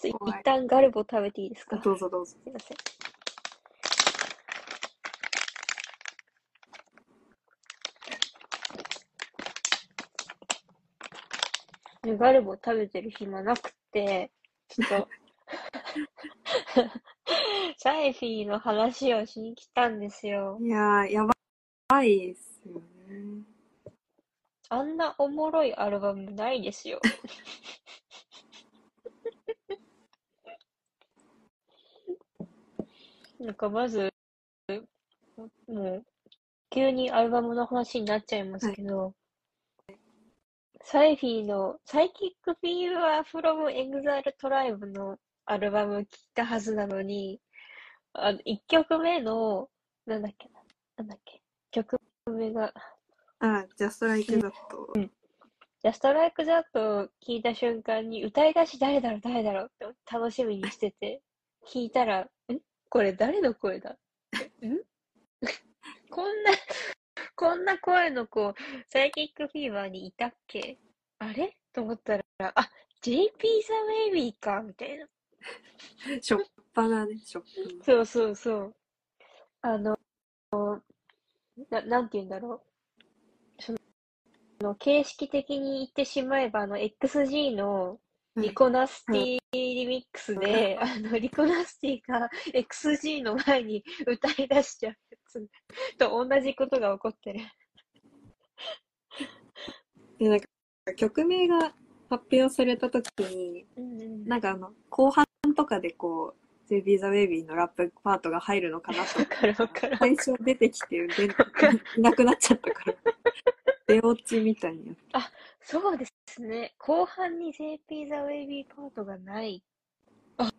と一旦ガルボ食べていいですか？どうぞどうぞ。すいません。でガルボ食べてる暇なくて、ちょっと、サイフィーの話をしに来たんですよ。いやー、やばいですよね。あんなおもろいアルバムないですよ。なんかまず、もう、急にアルバムの話になっちゃいますけど、サイフィーの PSYCHIC FEVER from EXILE TRIBE のアルバム聞いたはずなのに、あの、1曲目の、なんだっけな、なんだっけ、曲名が、あ、 Just Like Dat。Just Like Dat 聞いた瞬間に歌い出し誰だろう誰だろうって楽しみにしてて、聞いたら、んこれ誰の声だ？ん？こんな、こんな声の子、サイキックフィーバーにいたっけ？あれ？と思ったら、あ、JP ザ・ベイビーかみたいな。しょっぱなね、しょっぱそうそうそう。あの、な、なんて言うんだろう。その、形式的に言ってしまえば、あの、XG のな。リコナスティリミックスで、あの、リコナスティが XG の前に歌い出しちゃうやつ と同じことが起こってる。で、なんか、曲名が発表された時に、うんうんなんかあの、後半とかでこう、JB the Baby のラップパートが入るのかなとわか。最初出てきて、でいなくなっちゃったから、出落ちみたいになって。そうですね。後半に JP ザ・ウェイビーパートがない。あ、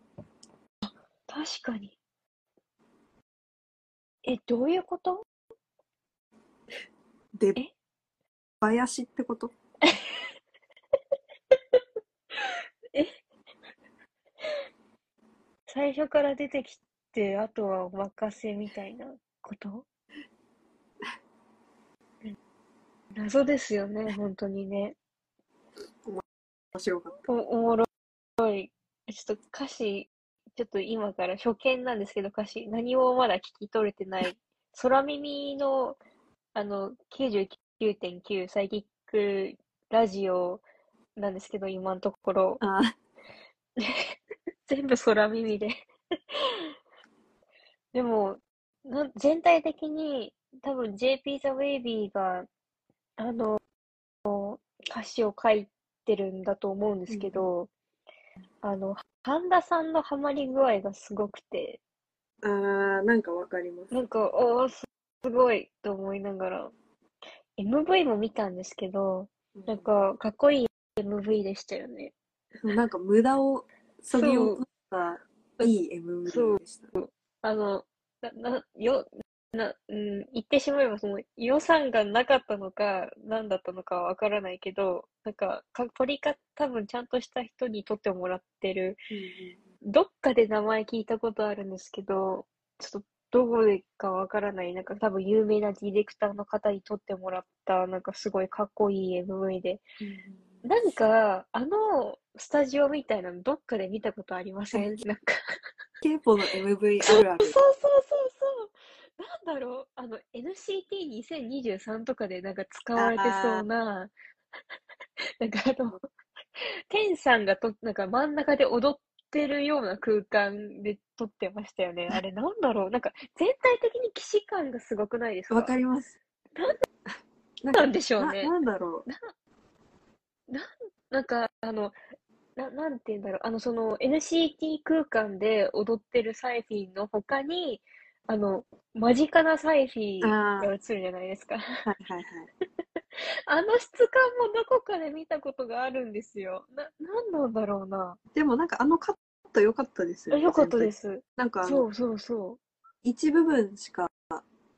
あ確かに。え、どういうこと？出え？囃子ってこと？え？最初から出てきて、あとはお任せみたいなことうん謎ですよね、本当にね。面白かった。お、おもろい。ちょっと歌詞、ちょっと今から初見なんですけど、歌詞、何もまだ聞き取れてない。空耳の、あの、99.9サイキックラジオなんですけど、今のところ。あ 全部空耳で。でも、な全体的に多分 JP ザ・ウェイビーが、あの、歌詞を書いてるんだと思うんですけど、あの、半田さんのハマり具合がすごくて、あー、なんかわかります。なんか、おー、すすごいと思いながら、MV も見たんですけど、なんか、かっこいい MV でしたよね。なんか無駄をそぎ落としたいい MV でした。あの、な、な、よ、な、うん、言ってしまえばその予算がなかったのか、何だったのかはわからないけど、なんか、か、取りか、多分ちゃんとした人に撮ってもらってる、どっかで名前聞いたことあるんですけど、ちょっとどこでかわからない、なんか多分有名なディレクターの方に撮ってもらった、なんかすごいかっこいい MV で、なんか、あの、スタジオみたいなのどっかで見たことありません？なんか。ケーポの MV あるあるそう。そうそうそう。なんだろう、あの、NCT2023 とかでなんか使われてそうな、なんかあの、テンさんがと、なんか真ん中で踊ってるような空間で撮ってましたよね。あれなんだろう、なんか全体的に既視感がすごくないですか？わかります。なんなんでしょうね。な。なんだろなんか、あの、な、なんて言うんだろう、あの、その NCT 空間で踊ってるサイフィンの他に、あの、間近なサイフィーが映るじゃないですか。う。はいはいはい。あの質感もどこかで見たことがあるんですよ。な、なんなんだろうな。でもなんかあのカット良かったですよね。あよかったで。す。なんかそうそうそ一部分しか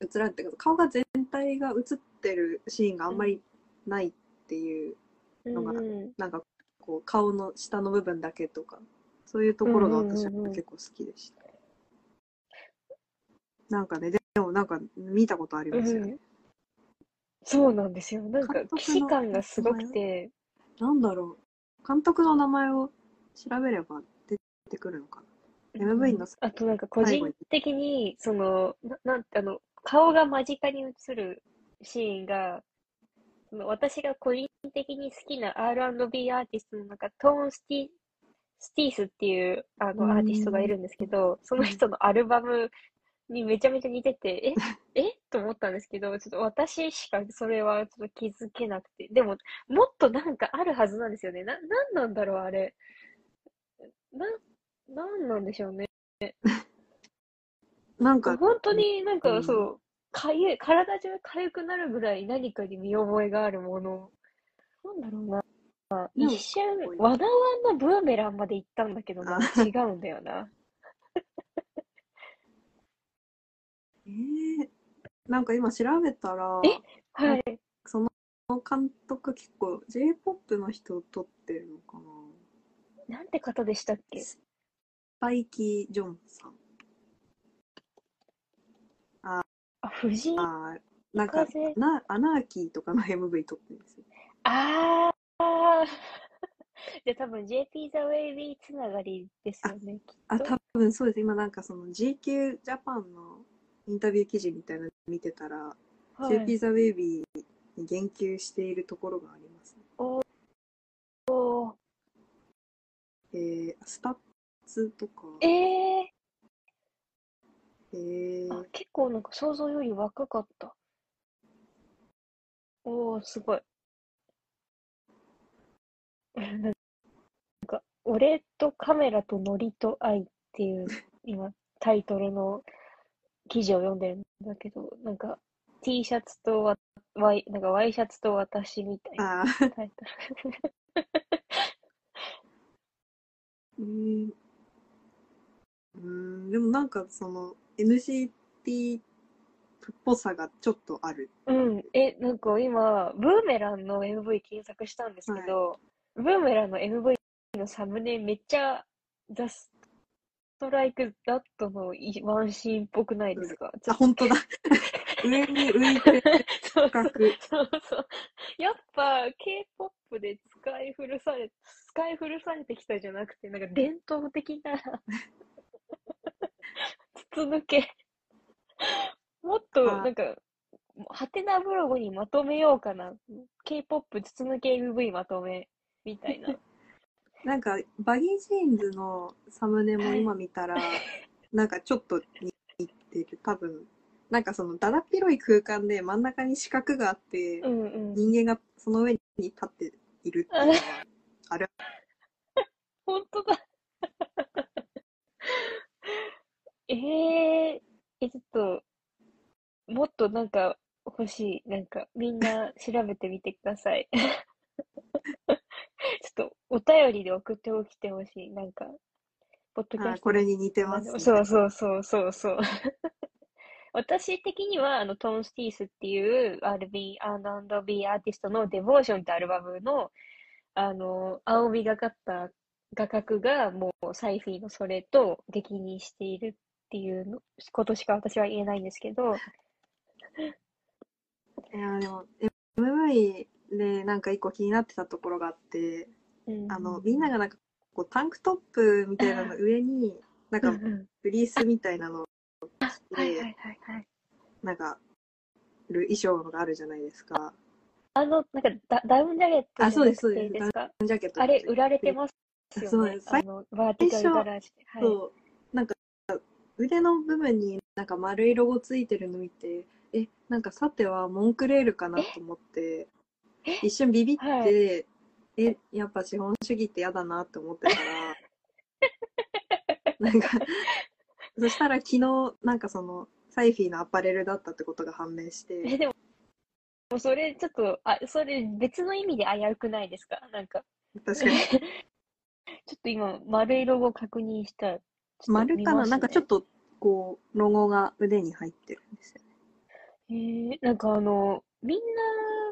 映らんっていうか顔が全体が映ってるシーンがあんまりないっていう、う。のがうんうんなんかこう顔の下の部分だけとかそういうところが私は結構好きでした。なんかねでもなんか見たことありますよね。そうなんですよ。なんか監督の既視感がすごくて、なんだろう監督の名前を調べれば出てくるのかな。MV のあとなんか個人的に、その、ななんてあの、顔が間近に映るシーンが、その私が個人的に好きな R&B アーティストの中、トーンスティスティースっていうあのアーティストがいるんですけど、その人のアルバムにめちゃめちゃ似てて、ええ？と思ったんですけど、ちょっと私しかそれはちょっと気づけなくて。でも、もっとなんかあるはずなんですよね。な、なんなんだろう、あれ。な、なんなんでしょうね。なんか、本当になんかうんそう、かゆい、体中痒くなるぐらい何かに見覚えがあるもの。なんだろうな。一瞬かっこいい、ワナワンのブーメランまで行ったんだけど、な違うんだよな。えー、なんか今調べたら、え？はい。その監督結構 J-POP の人を撮ってるのかな？なんて方でしたっけ？スパイキー・ジョンさん。あ、藤井あーなんか風な、アナーキーとかの MV 撮ってるんですよ。あ あ。で、多分 JP ザ・ウェイビーつながりですよね。あ、と多分そうです。今なんかその GQ ジャパンのインタビュー記事みたいなの見てたら、はい JP ザ・ウェイビーに言及しているところがあります、ね。おーえー、スタッツとか、えええーあ、結構なんか想像より若かった。おー、すごい。なんか、俺とカメラとノリと愛っていう、今、タイトルの記事を読んでるんだけど、なんか、T シャツとわ、ワイ、なんかワイシャツと私みたいなタイト うーんうーんでもなんかその NCT っぽさがちょっとある。ル。うん。え、なんか今、ブーメランの MV 検索したんですけど、ブーメランの MV のサムネめっちゃ、ザ・ストライク・ダットのいワンシーンっぽくないですか、あ、本当だ。上に浮いてるそう角。そうそう。やっぱ K-POP で使い古され、使い古されてきたじゃなくて、なんか伝統的な 筒抜け。もっと、あなんか、ハテナブログにまとめようかな。K-POP 筒抜け MV まとめ、みたいな。なんかバギージーンズのサムネも今見たら、なんかちょっと似てる。多分、なんかそのだだっ広い空間で真ん中に四角があって、うんうん。人間がその上に立っているっていうのはある。本当だ。えええ、ちょっと、もっとなんか欲しい。なんか、みんな調べてみてください。ちょっと、お便りで送っておきてほしい。なんか、ポッドキャストあこれに似てます、そうそうそうそうそう。私的には、あの、トーンスティースっていう R&B、アーティストのデボーションってアルバムの、あの、青みがかった画角がもうサイフィーのそれと激似しているっていうのことしか私は言えないんですけど、いやでも MV でなんか一個気になってたところがあって、うんあのみんながなんかこうタンクトップみたいなの上になんかうんうんフリースみたいなのを着て。なんかる衣装があるじゃないですか。あの、なんかダダウンジャケットあそうですそうですですかジャケットあれ、売られてますよねそうで。すあの、バーティカルガラージで。はい。そうなんか腕の部分になんか丸いロゴついてるの見てえなんかさてはモンクレールかなと思って一瞬ビビって、はえやっぱ資本主義って嫌だなって思ってたら なんかそしたら昨日なんかそのサイフィーのアパレルだったってことが判明しえ、てでも、もうそれちょっと、あ、それ別の意味で危うくないですか？なんか、確かに。ちょっと今、丸いロゴ確認した丸かな、なんかちょっとこうロゴが腕に入ってるんですよね。へえなんかあの、みんな、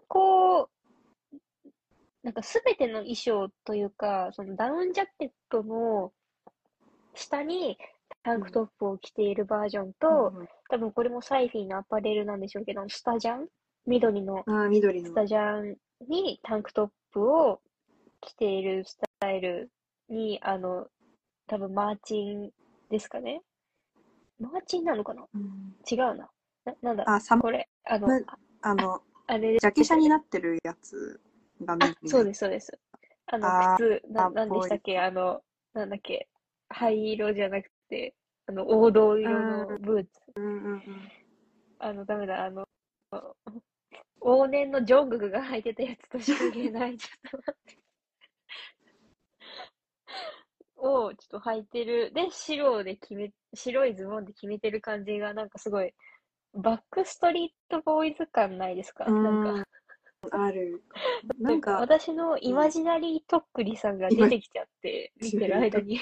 こう、なんかすべての衣装というか、そのダウンジャケットの下にタンクトップを着ているバージョンと、うん多分これもサイフィーのアパレルなんでしょうけど、スタジャン？緑のスタジャンにタンクトップを着ているスタイルに、あの、多分マーチンですかね？マーチンなのかな？うん。違うな。な、なんだ？あ、サムこれ、あの、あの、あれジャケ写になってるやつがメインあ、そうです、そうです。あの、靴、な、あなんでしたっけ？あの、なんだっけ？灰色じゃなくて、あの、黄土色のブーツ。うんうんうん。あの、ダメだ、あの、往年のジョングクが履いてたやつとしか言えない。ちょっと待って。を、ちょっと履いてる。で、白で決め、白いズボンで決めてる感じが、なんかすごい、バックストリートボーイズ感ないですか？なんか、ある。ななんんかか、私のイマジナリーとっくりさんが出てきちゃって、見てる間に。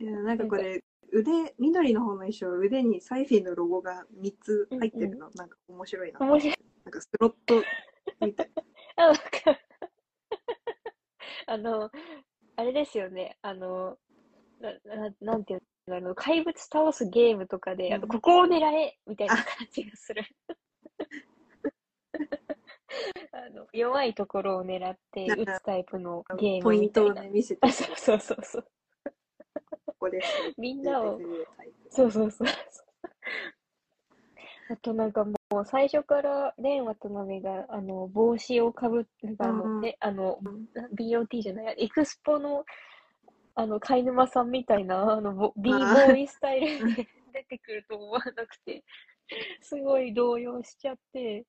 いやなんかこれ、腕、緑の方の衣装、腕にサイフィンのロゴが3つ入ってるの、なんか面白いな。面白い。なんかスロットみたい あ、わかる。あの、あれですよね。あの、な、ななんていうの、あの、怪物倒すゲームとかで、あの、うんここを狙えみたいな感じがする。あの、弱いところを狙ってなんか撃つタイプのゲームポインみたいな。トをね、見せてあ、そうそうそうそう。ここです。みんなをそうそうそう。あとなんかもう最初からレン渡辺があの帽子をかぶって、あうんうんあのうん BOT じゃない、エクスポのあの貝沼さんみたいなあのボ b ボあーーイスタイルで出てくると思わなくて、すごい動揺しちゃって。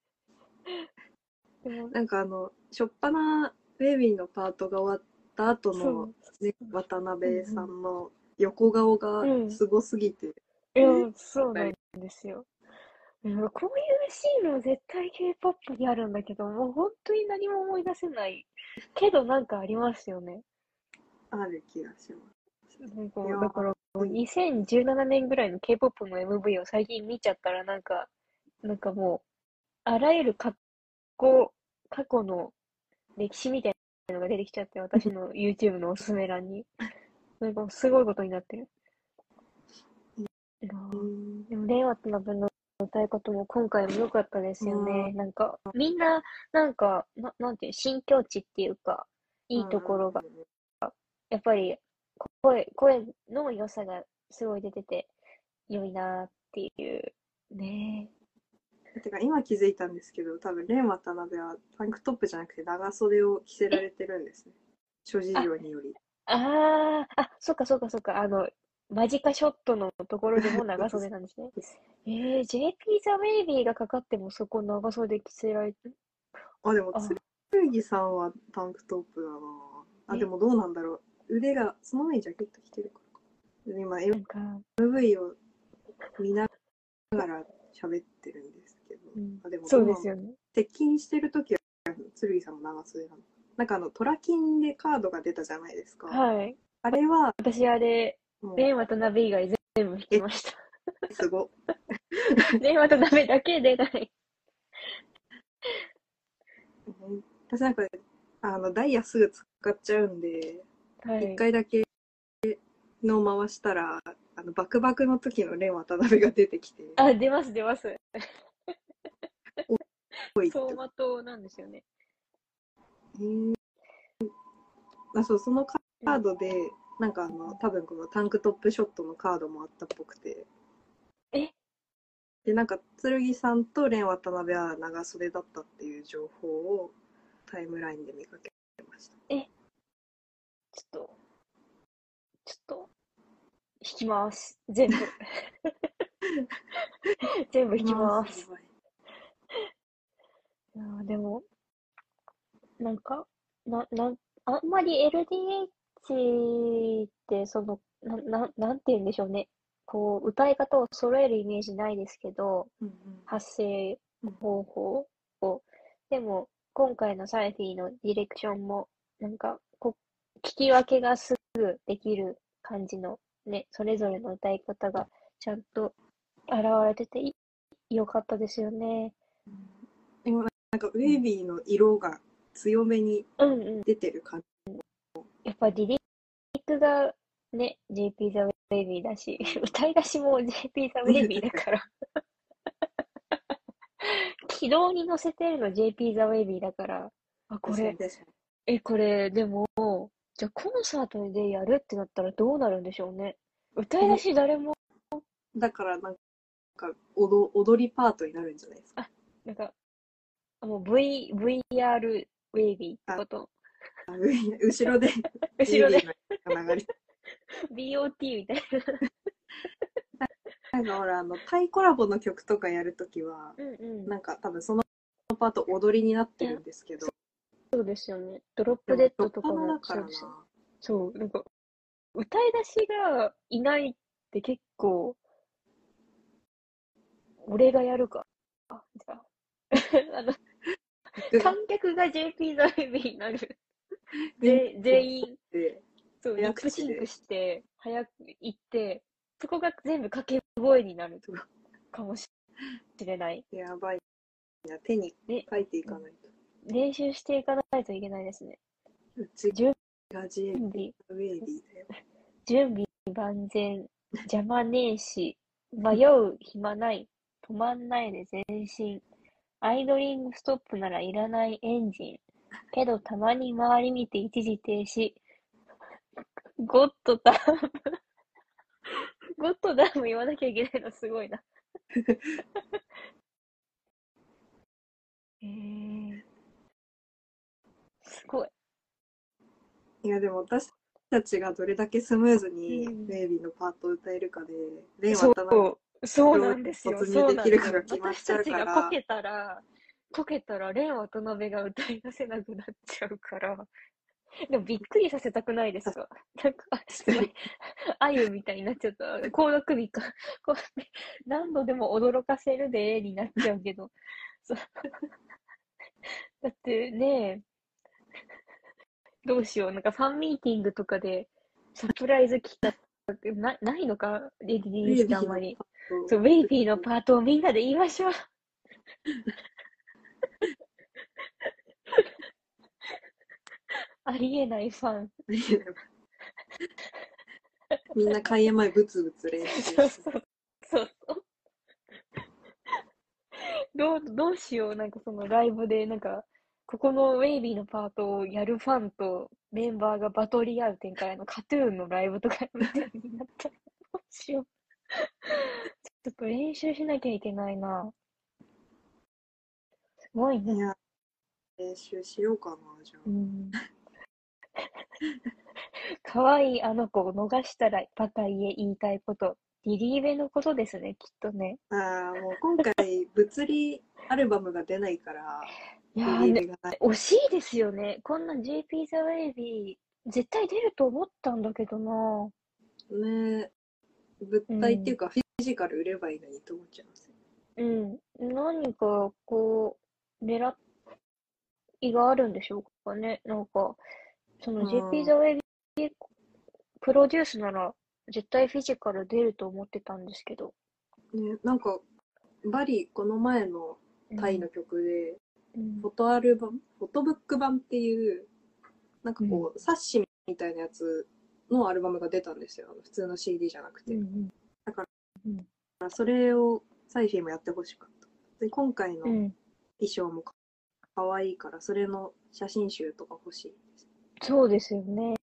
でも、なんかあの、しょっぱなベイビーのパートが終わった後そのう、ね、渡辺さんの横顔がすごすぎて、いや、そうなんですよ。うんこういうシーンは絶対 K-POP にあるんだけど、もう本当に何も思い出せない。けどなんかありますよね。ある気がします。なんかだから、2017年ぐらいの K-POP の MV を最近見ちゃったら、なんか、なんかもう、あらゆる過去、過去の歴史みたいなのが出てきちゃって、私の YouTube のおすすめ欄に。なんかすごいことになってる。でも、レイワとナブの歌い方も今回も良かったですよね。うなんか、みんな、なんか、ななんていう、新境地っていうか、いいところが、やっぱり、声、声の良さがすごい出てて、良いなっていう。ねてか今気づいたんですけど、多分レン渡辺はタンクトップじゃなくて長袖を着せられてるんですね。諸事情により。ああ、あ、そっかそっかそっか、あの、間近ショットのところでも長袖なんですね。えー、JP ザ・ウェイビーがかかってもそこ長袖着せられて、あ、でもあ、剣さんはタンクトップだなあ、え？でもどうなんだろう。腕が、その上にジャケット着てるからか。今、なんか、MV を見ながら喋ってるんですけど。うんあでもそうですよね。接近してるときは、剣さんも長袖なの。なんかあの、トラキンでカードが出たじゃないですか。はい。あれは、私あれ、もレン渡辺以外全部引きました。う、すご。レン渡辺だけ出ない。うん私なんか、あの、ダイヤすぐ使っちゃうんで、はい。一。回だけの回したら、あの、バクバクの時のレン渡辺が出てきて、あ、出ます出ます。走馬灯なんですよね。へー。あそうそのカードで、なんかあの多分このタンクトップショットのカードもあったっぽくて。え？でなんか剣さんと蓮渡辺は長袖だったっていう情報をタイムラインで見かけましたちょっと、ちょっと、引きます。全部。全部引きます。ごいいやーでも、なんか、な、な、あんまり LDH って、その、な、な、なんて言うんでしょうね。こう、歌い方を揃えるイメージないですけど、うんうん発声方法を。でも、今回のサイフィーのディレクションも、なんか、こ聞き分けがすぐできる感じのね、それぞれの歌い方がちゃんと現れててい良かったですよね。でもなんかウェイビーの色が強めにうんうん。出てる感じやっぱリリックがね、JP ザ・ウェイビーだし、歌い出しも JP ザ・ウェイビーだから。軌道に乗せてるの JP ザ・ウェイビーだから、あ、これ、え、これ、でも、じゃあコンサートでやるってなったらどうなるんでしょうね。歌い出し誰も、だからなんか踊踊りパートになるんじゃないですか？なんか、あもう V、VR ウェイビーってこと？あう後ろで 後ろで BOT みたい なんかほらあのタイコラボの曲とかやるときはな。うんうん。なんか多分そのパート踊りになってるんですけどそうですよね。ドロップデッドとかでもそうですよ。そう、なんか、歌い出しがいないって結構、俺がやるか。あ、じゃあ。あの、観客が JP ザベビーになる。ぜ全員、でそう、リッシンクして、早く行って、そこが全部掛け声になるかもしれない。やばいな手にね書いていかないと。練習していかないといけないですね。準備。準備万全、邪魔ねえし、迷う暇ない、止まんないで前進。アイドリングストップならいらないエンジン。けどたまに周り見て一時停止。ゴッドダム。ゴッドダム言わなきゃいけないのすごいな。えー、すごい。いやでも私たちがどれだけスムーズにウうんェイビーのパートを歌えるかで、レイそ渡辺う、そうなんですよ。突入そうなんですよできるかが。決まっ私ちゃうからたちがこけたら、こけたら、レン渡辺が歌い出せなくなっちゃうから。でもびっくりさせたくないですかなんか、あゆみたいになっちゃった。コード首か。こう何度でも驚かせるで、になっちゃうけど。だってね、どうしよう。なんかファンミーティングとかで、サプライズ企画、な、ないのか？レディウーしてあんまり。のそう、ウェイビーのパートをみんなで言いましょう。ありえないファン。みんな開演前ブツブツ練習してそう。そうそう。どう、どうしよう。なんかそのライブで、なんか、ここのウェイビーのパートをやるファンとメンバーがバトり合う展開のカトゥーンのライブとかみたいになったらどうしよう。ちょっと練習しなきゃいけないな。すごいね。練習しようかなじゃあうん。可愛いあの子を逃したらバカ言え言いたいこと。リリーベのことですね、きっとね。ああもう今回物理アルバムが出ないからいやーね、惜しいですよね。こんなん JP ザ・ウェイビー、絶対出ると思ったんだけどな。ね物体っていうかフィジカル売ればいいのにと思っちゃいますようん。何か、こう、狙いがあるんでしょうかね。なんか、そのうん JP ザ・ウェイビープロデュースなら、絶対フィジカル出ると思ってたんですけど。ねなんかバリこの前のタイの曲で、うんフォトアルバム？フォトブック版っていうなんかこう、冊子みたいなやつのアルバムが出たんですよ。普通の CD じゃなくて、うんそれをサイフィーもやってほしかった。で今回の。衣装もかかわいいからそれの写真集とか欲しいです。そうですよね。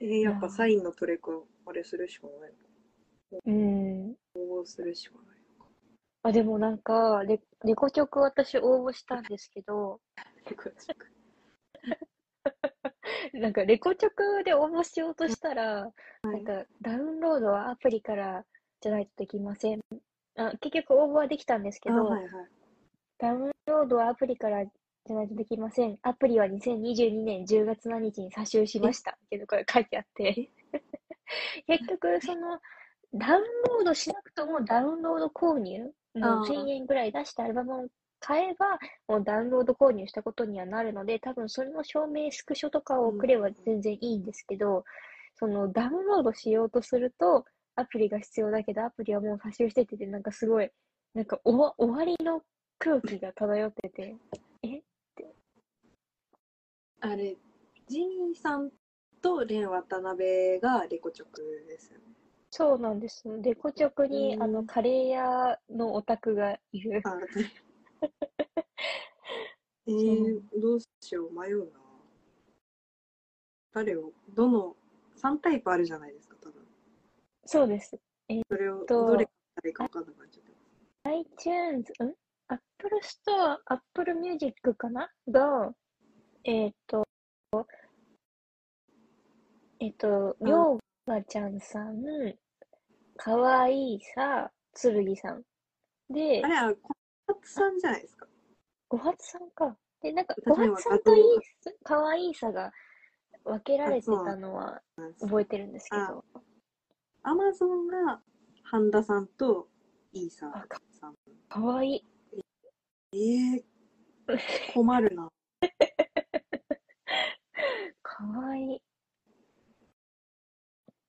えー、やっぱサインのトレコあれするしかない。うん。応募するしかないあ、でもなんか、レ、レコ曲私応募したんですけど、レコなんかレコ曲で応募しようとしたら、なんかダウンロードはアプリからじゃないとできません。あ、結局応募はできたんですけど、あはいはいダウンロードはアプリからじゃないとできません。アプリは2022年10月何日に詐集しました。っていうのが書いてあって。結局、その、ダウンロードしなくともダウンロード購入、もうあー1000円ぐらい出してアルバムを買えば、もうダウンロード購入したことにはなるので、多分それの証明スクショとかを送れば全然いいんですけど、そのダウンロードしようとすると、アプリが必要だけど、アプリはもう詐集してて、なんかすごい、なんか終わ終わりの空気が漂ってて、あれジミーさんとレン渡辺がレコチョクですよねそうなんです。レコチョクに、うんあの、カレー屋のオタクがいる。あ えー、どうしよう、迷うな。誰を、どの、3タイプあるじゃないですか、多分。そうです。それを、とどれからいいか分かんなくなっちゃってます。iTunes、ん ?Apple Store、Apple Music かな？が、えっ、と、えっ、と、うんりょうがちゃんさん、かわいいさ、つるぎさん。であ、れ、あれ、小松さんじゃないですか？ごはつさんか。で、なんか、ごはつさんといいさ、かわいいさが分けられてたのは覚えてるんですけど。アマゾンが半田さんとイーサあかさん。かわいい。えー、困るな。かわいい。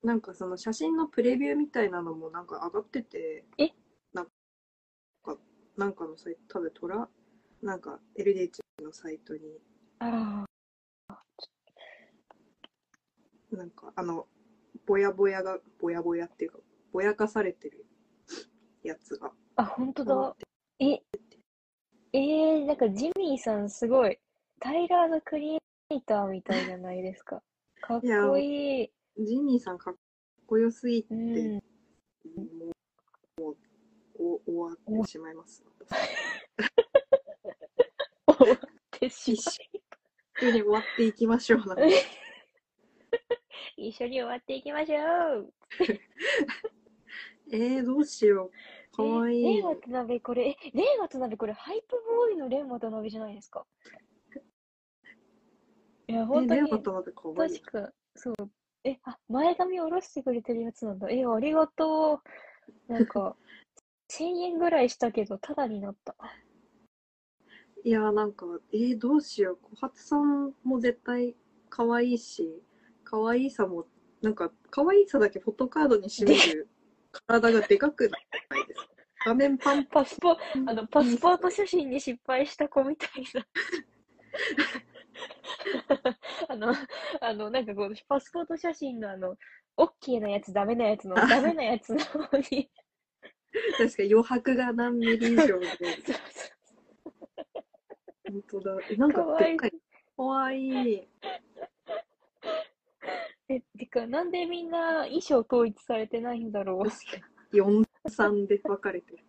なんかその写真のプレビューみたいなのもなんか上がってて、え？なんか、なんかのサイト、多分トラ、なんか LDH のサイトに、あなんかあの、ぼやぼやが、ぼやぼやっていうか、ぼやかされてるやつが。あ、あ、ほんと上がっだ。え、えー、なんかジミーさんすごい、タイラーのクリエイターみたいじゃないですか。かっこいい。ジミーさんかっこよすぎて、うん。もう、も終わってしまいます。終わってしま一緒に終わっていきましょう。一緒に終わっていきましょう。えー、どうしよう。かわいいえレイ。渡辺これ、え、レイ渡辺これ、ハイプボーイのレイ渡辺じゃないですか。いや、え、本当に、レオタまでかわいい確。か、そう。え、あ、前髪下ろしてくれてるやつなんだ。え、ありがとう。なんか、1000円ぐらいしたけど、タダになった。いや、なんか、えー、どうしよう。小初さんも絶対可愛いし、可愛いさも、なんか、可愛いさだけフォトカードに占める体がでかくないですか？画面パンパスポ。あの、パスポート写真に失敗した子みたいな。あの、あの、なんかこう、パスポート写真のあの、オッケーなやつ、ダメなやつの、ダメなやつの方に、確かに余白が何ミリ以上で、本当だ。え、なんかかわいいでっかい。かわいい。え、てか、なんでみんな衣装統一されてないんだろう。確かに。4、3で分かれてる。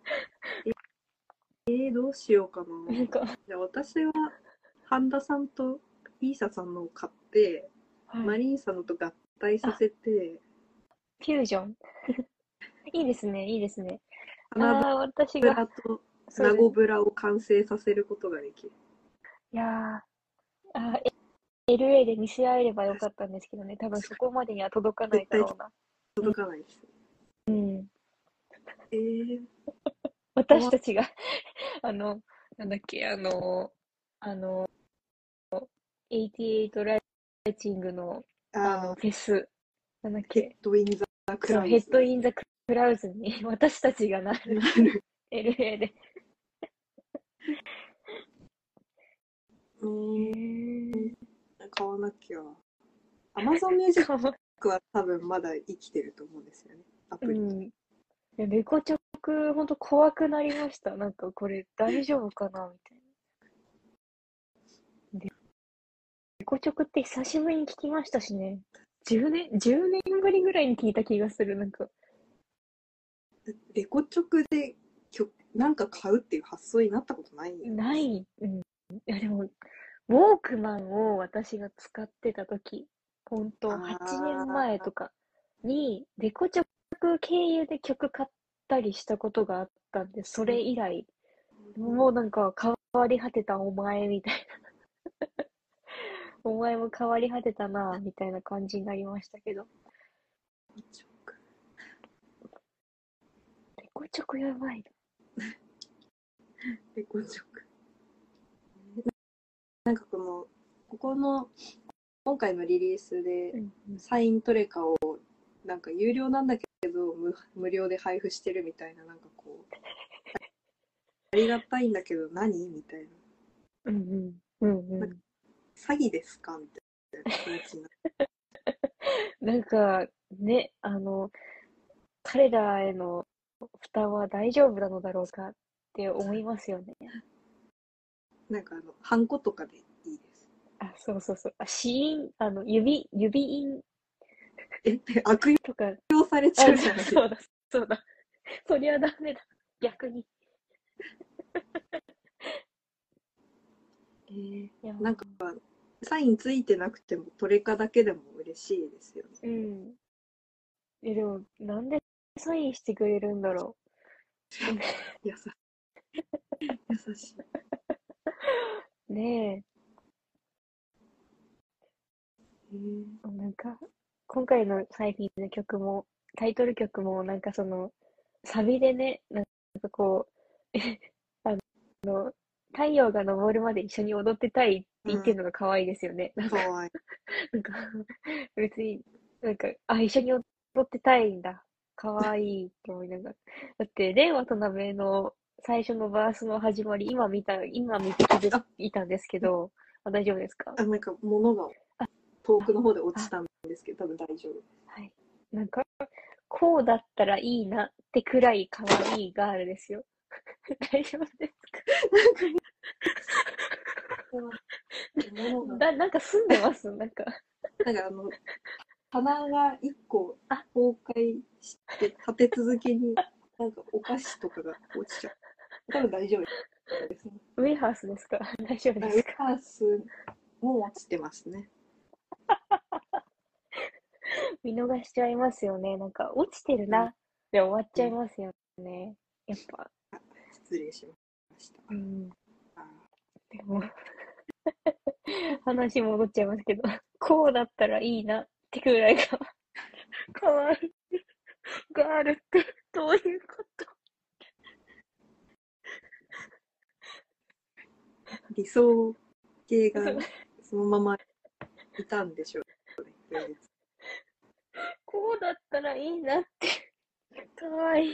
えー、どうしようかな。なんか、じゃあ私は、半田さんとイーサさんのを買って、マはい、リンさんのと合体させて、フュージョン。いいですね、いいですね。あ花あー、私ブが、ラとそうナゴブラを完成させることができる。いやー、あ LA で見せ合えればよかったんですけどね、多分そこまでには届かないだろうな。届かないです。うん。えー、私たちが、あの、なんだっけ、あの、あの、88ライティングの、あの、あフェス、なんだっー、ヘッけ、ドインザクラウズ。ヘッドインザクラウズに 私たちがなる。LA で。うーん、買わなきゃ。アマゾンミュージックは多分まだ生きてると思うんですよね。アプリ。うん。いや、レコチョク、ほんと怖くなりました。なんかこれ大丈夫かなみたいな。レコチョクって久しぶりに聞きましたしね。10年、10年ぶりぐらいに聞いた気がする。なんか、レコチョクで曲なんか買うっていう発想になったことない？ない。うん。いや、でも、ウォークマンを私が使ってた時、ほんとあー8年前とかに、レコチョク経由で曲買ったりしたことがあったんで、それ以来、もうなんか変わり果てたお前みたいな。お前も変わり果てたな、みたいな感じになりましたけど。レコチョクやばいレコチョク。なんかこの、ここの、今回のリリースでサイントレカを、なんか有料なんだけど、無無料で配布してるみたいな、なんかこう、ありがたいんだけど何？みたいな。うんうん。うんうん。詐欺ですか？みたいな気持ちになって。なんか、ね、あの、彼らへの負担は大丈夫なのだろうかって思いますよね。なんかあの、ハンコとかでいいです。あ、そうそうそう。あ、死因、あの、指、指印え、悪とか、用されちあ、ゃうじゃない？ですか。そうだ、そうだ。そりゃダメだ。逆に。えーなんか、サインついてなくても、トレカだけでも嬉しいですよね。うん。え、でも、なんでサインしてくれるんだろ 優しい。優しい。う。ねえーえ、なんか、今回のサイフィーの曲も、タイトル曲も、なんかその、サビでね、なんかこう、あの、太陽が昇るまで一緒に踊ってたいって言ってるのが可愛いですよね。なんか、かわいい。なんか別に、なんか、あ、一緒に踊ってたいんだ。可愛いって思いながら。だって、令和と鍋の最初のバースの始まり、今見た、今見て気づいたんですけど、あ、大丈夫ですか？あ、なんか物が遠くの方で落ちたんですけど、多分大丈夫。はい。なんか、こうだったらいいなってくらい可愛いガールですよ。大丈夫ですか？だ、なんか住んでます？なんか。なんかあの、棚が一個あ崩壊して、立て続けに、なんかお菓子とかが落ちちゃう。多分大丈夫ですね。ウェハースですか？大丈夫ですか？カースも落ちてますね。見逃しちゃいますよね。なんか、落ちてるなで終わっちゃいますよね。やっぱ。失礼しました。うん。あでも、話戻っちゃいますけど、こうだったらいいなってくらいが、かわいい。ガールってどういうこと？理想系がそのままいたんでしょうこうだったらいいなって。かわいい。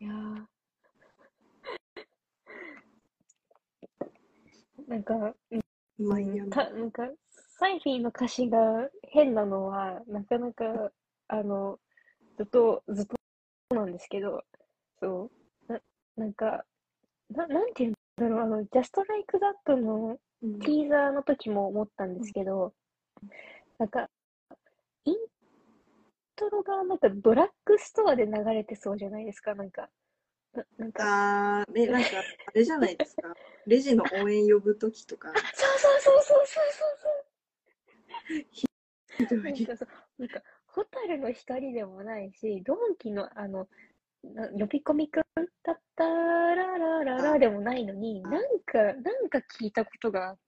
いやなんか、マイアミ。たなんか、サイフィーの歌詞が変なのは、なかなか、あの、ずっと、ずっとなんですけど、そう、な、なんか、な、なんていうんだろう、あの、Just Like That のうん。ティーザーの時も思ったんですけど、なんか、イントロがなんかドラッグストアで流れてそうじゃないですか、なんか。ななんか、あー、ね、なんか、あれじゃないですか？レジの応援呼ぶときとか、そうそうそうそうそうそうそう。なんひどいかそう、なんか、ホタルの光でもないし、ドンキのあの、な呼び込みくんだったららららでもないのに、あなんか、なんか聞いたことがあっ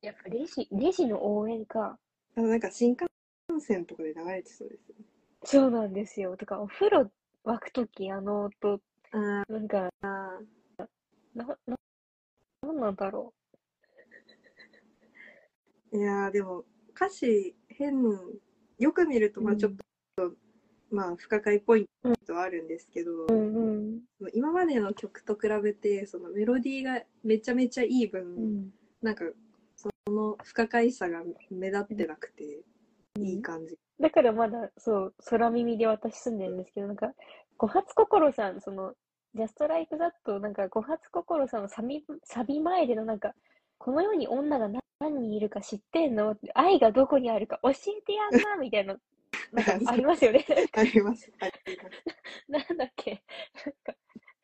て、やっぱレジ、レジの応援か。あのなんか新幹線とかで流れてそうですよね。そうなんですよ。とか、お風呂沸くとき、あの音、あなんか、な、な、なんなんだろー、いやーでも歌詞変、よく見るとまあうんちょっと、まあ不可解ポイントはあるんですけど、う。うんうん。今までの曲と比べてそのメロディーがめちゃめちゃいい分、うん。なんかその不可解さが目立ってなくて、いい感じ。だからまだ、そう、空耳で私住んでるんですけど、なんか、五発心さん、その、ジャストライクだと、なんか、五発心さんのサビ、サビ前でのなんか、この世に女が何何人いるか知ってんの？愛がどこにあるか教えてやんなみたいな、なんかありますよね。あります。あります。なんだっけ？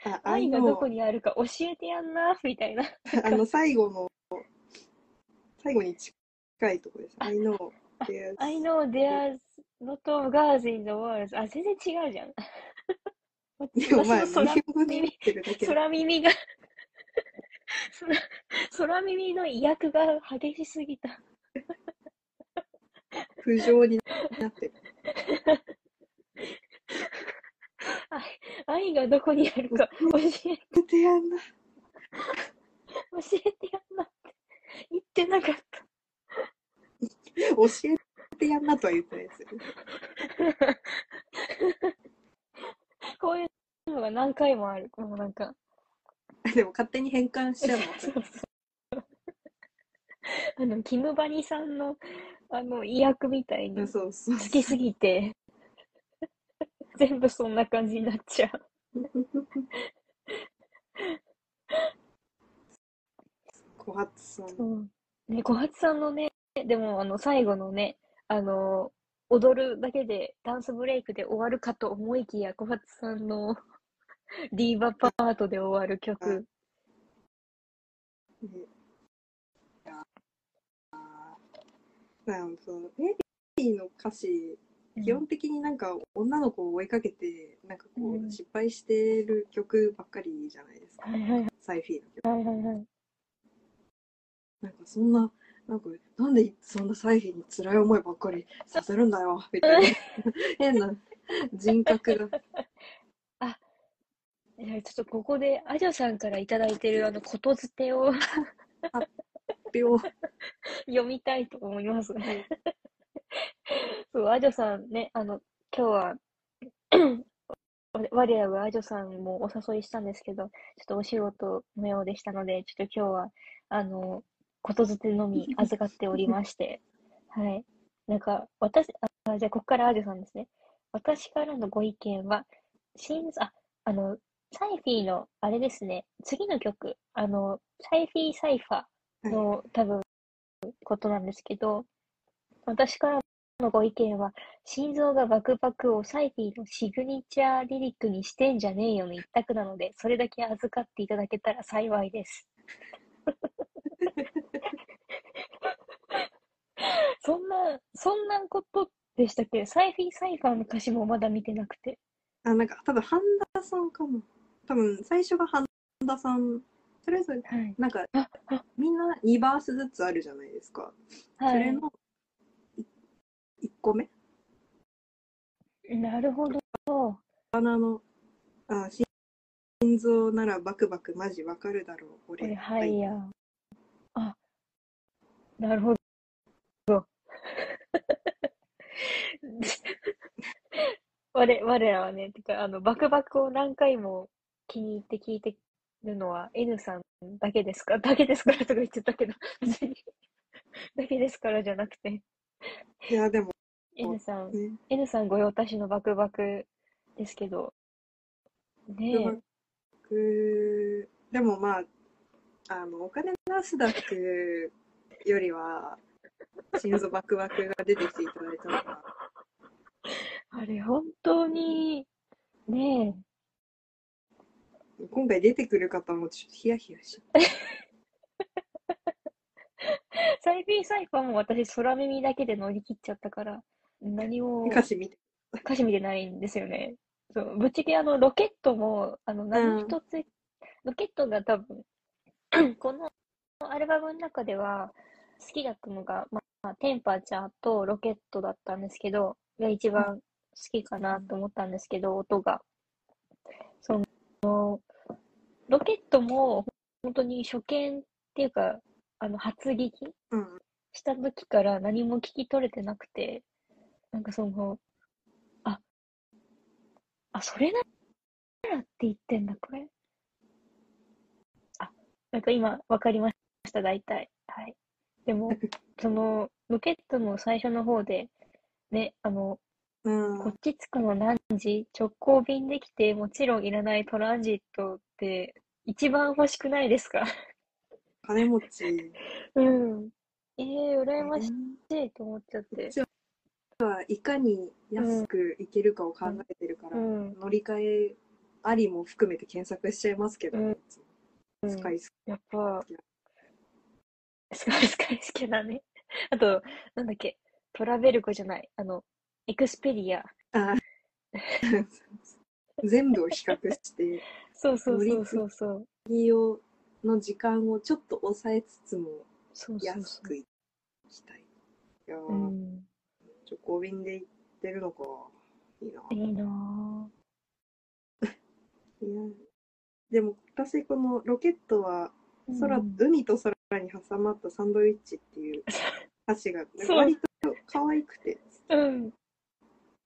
なんか、あ、愛愛がどのこにあるか教えてやんなみたいな。あの最後の最後に近いところです。I know there's I know there's of girls in the world. あ、全然違うじゃん。私の空日本語で言ってるだけで空耳が空、空耳の威訳が激しすぎた。不条になってる。愛愛がどこにあるか教え、出てやんな。教えてやんなって言ってなかった。教えてやんなとは言ってないですよういうのが何回もある。もうなんか。でも勝手に変換しちゃうもん。そうそう あの、キムバニさんの、あの、意訳みたいに。好きすぎて、全部そんな感じになっちゃう。小初さん。ね、小初さんのね、でも、あの、最後のね、あの、踊るだけで、ダンスブレイクで終わるかと思いきや、小初さんの ディーバパートで終わる曲。なんかそのベビーの歌詞、基本的になんか女の子を追いかけて、なんかこう失敗してる曲ばっかりじゃないですか。はいはいサイフィーの曲。はいはいはい。なんかそんな、なんか、なんでそんなサイフィーに辛い思いばっかりさせるんだよ、みたいな。変な人格が。あちょっとここで、アジョさんからいただいてるあの、ことづてを病 読みたいと思います。そう、アジョさんね、あの、今日は、我我らがアジョさんもお誘いしたんですけど、ちょっとお仕事のようでしたので、ちょっと今日は、あの、ことづてのみ 預かっておりまして、はい。なんか、私、あ、じゃあ、ここからアジョさんですね。私からのご意見は、シンズ、あ、あの、サイフィーの、あれですね、次の曲、あの、サイフィーサイファーの、多分、ことなんですけど、私からのご意見は、心臓がバクバクをサイフィーのシグニチャーリリックにしてんじゃねえよの一択なので、それだけ預かっていただけたら幸いです。そんな、そんなことでしたっけ？サイフィーサイファーの歌詞もまだ見てなくて。あ、なんか多分半田さんかも。多分最初が半田さん。とりあえず、はい。なんかあ、あ、みんな2バースずつあるじゃないですか。はい。それの1個目？なるほど。花の、あ、心臓ならバクバクマジわかるだろう、俺。これ、はいや。あ、なるほ我、我らはね、てか、あの、バクバクを何回も気に入って聞いてるのは N さんだけですか？だけですからとか言ってたけど、別に、だけですからじゃなくて、いや、でも N さん、ね、N さん御用達のバクバクですけど、ねえ、僕、でもまあ、あの、お金出すだけよりは、心臓バクバクが出てきていただいたのが、あれ本当に、ねえ、今回出てくる方もちょっとヒヤヒヤしちゃサイフィーサイファーも私空耳だけで乗り切っちゃったから、何もう。歌詞見て。歌詞見てないんですよね。そう、ぶっちゃけあの、ロケットも、あの、何一つ、ロケットが多分、このアルバムの中では好きだったのが、まあ、テンパーチャーとロケットだったんですけど、が一番好きかなと思ったんですけど、音が。その、ロケットも本当に初見っていうか、あの、初聞きうん。した時から何も聞き取れてなくて、なんかその、あ、あ、それならって言ってんだ、これ。あ、なんか今わかりました、大体。はい。でも、その、ロケットの最初の方で、ね、あの、うん。こっち着くの何時？直行便できて、もちろんいらないトランジットって、一番欲しくないですか？金持ち。うん。ええー、羨ましいと思っちゃって。いかに安くいけるかを考えてるから、うん。乗り換えありも含めて検索しちゃいますけど、スカイスやっぱ、スカイスカイスケだね。あと、なんだっけ、トラベルコじゃない、あの、エクスペリア。あ 全部を比較して、そうそうそうそうそう。利用の時間をちょっと抑えつつも安く行きたい。いやー、う。うん。直行便で行ってるのか。いいな。いいな いやでも私このロケットはぁ。空、うん海と空に挟まったサンドイッチっていう 歌詞が割と可愛くて。うん。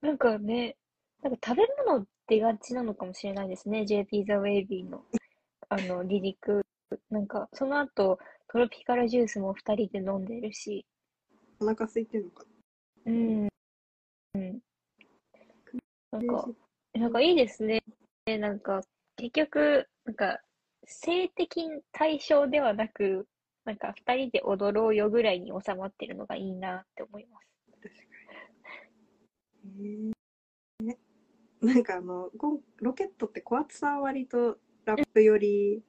なんかね、なんか食べ物ってがちなのかもしれないですね。JP The Wavy の、あの、離陸。なんか、その後、トロピカルジュースも二人で飲んでるし。お腹空いてるのかうん。うん。なんな。か、なんかいいですね。なんか、結局、なんか、性的対象ではなく、なんか、二人で踊ろうよぐらいに収まってるのがいいなって思います。へえなんかあの、ロケットって小厚さは割とラップ寄り。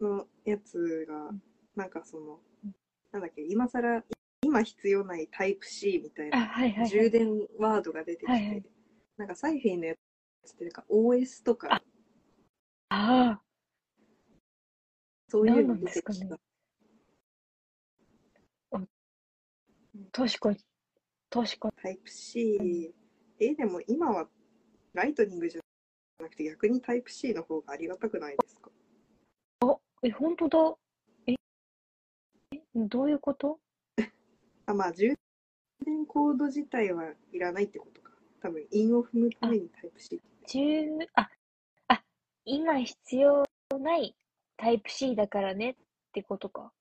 のやつがん、なんかそのうん、なんだっけ、今更、今必要ないタイプ C みたいあ、な。充電ワードが出てきて、なんかサイフィーのやつってなんか OS とかああ、そういうの出てきたですかね。確かに。確かに。タイプ C、え、でも今はライトニングじゃなくて逆にタイプ C の方がありがたくないですか？え、本当だ。え、えどういうこと？あ、まあ充電コード自体はいらないってことか。多分、インを踏むためにタイプ C。十、あ、あ、今必要ないタイプ C だからねってことか。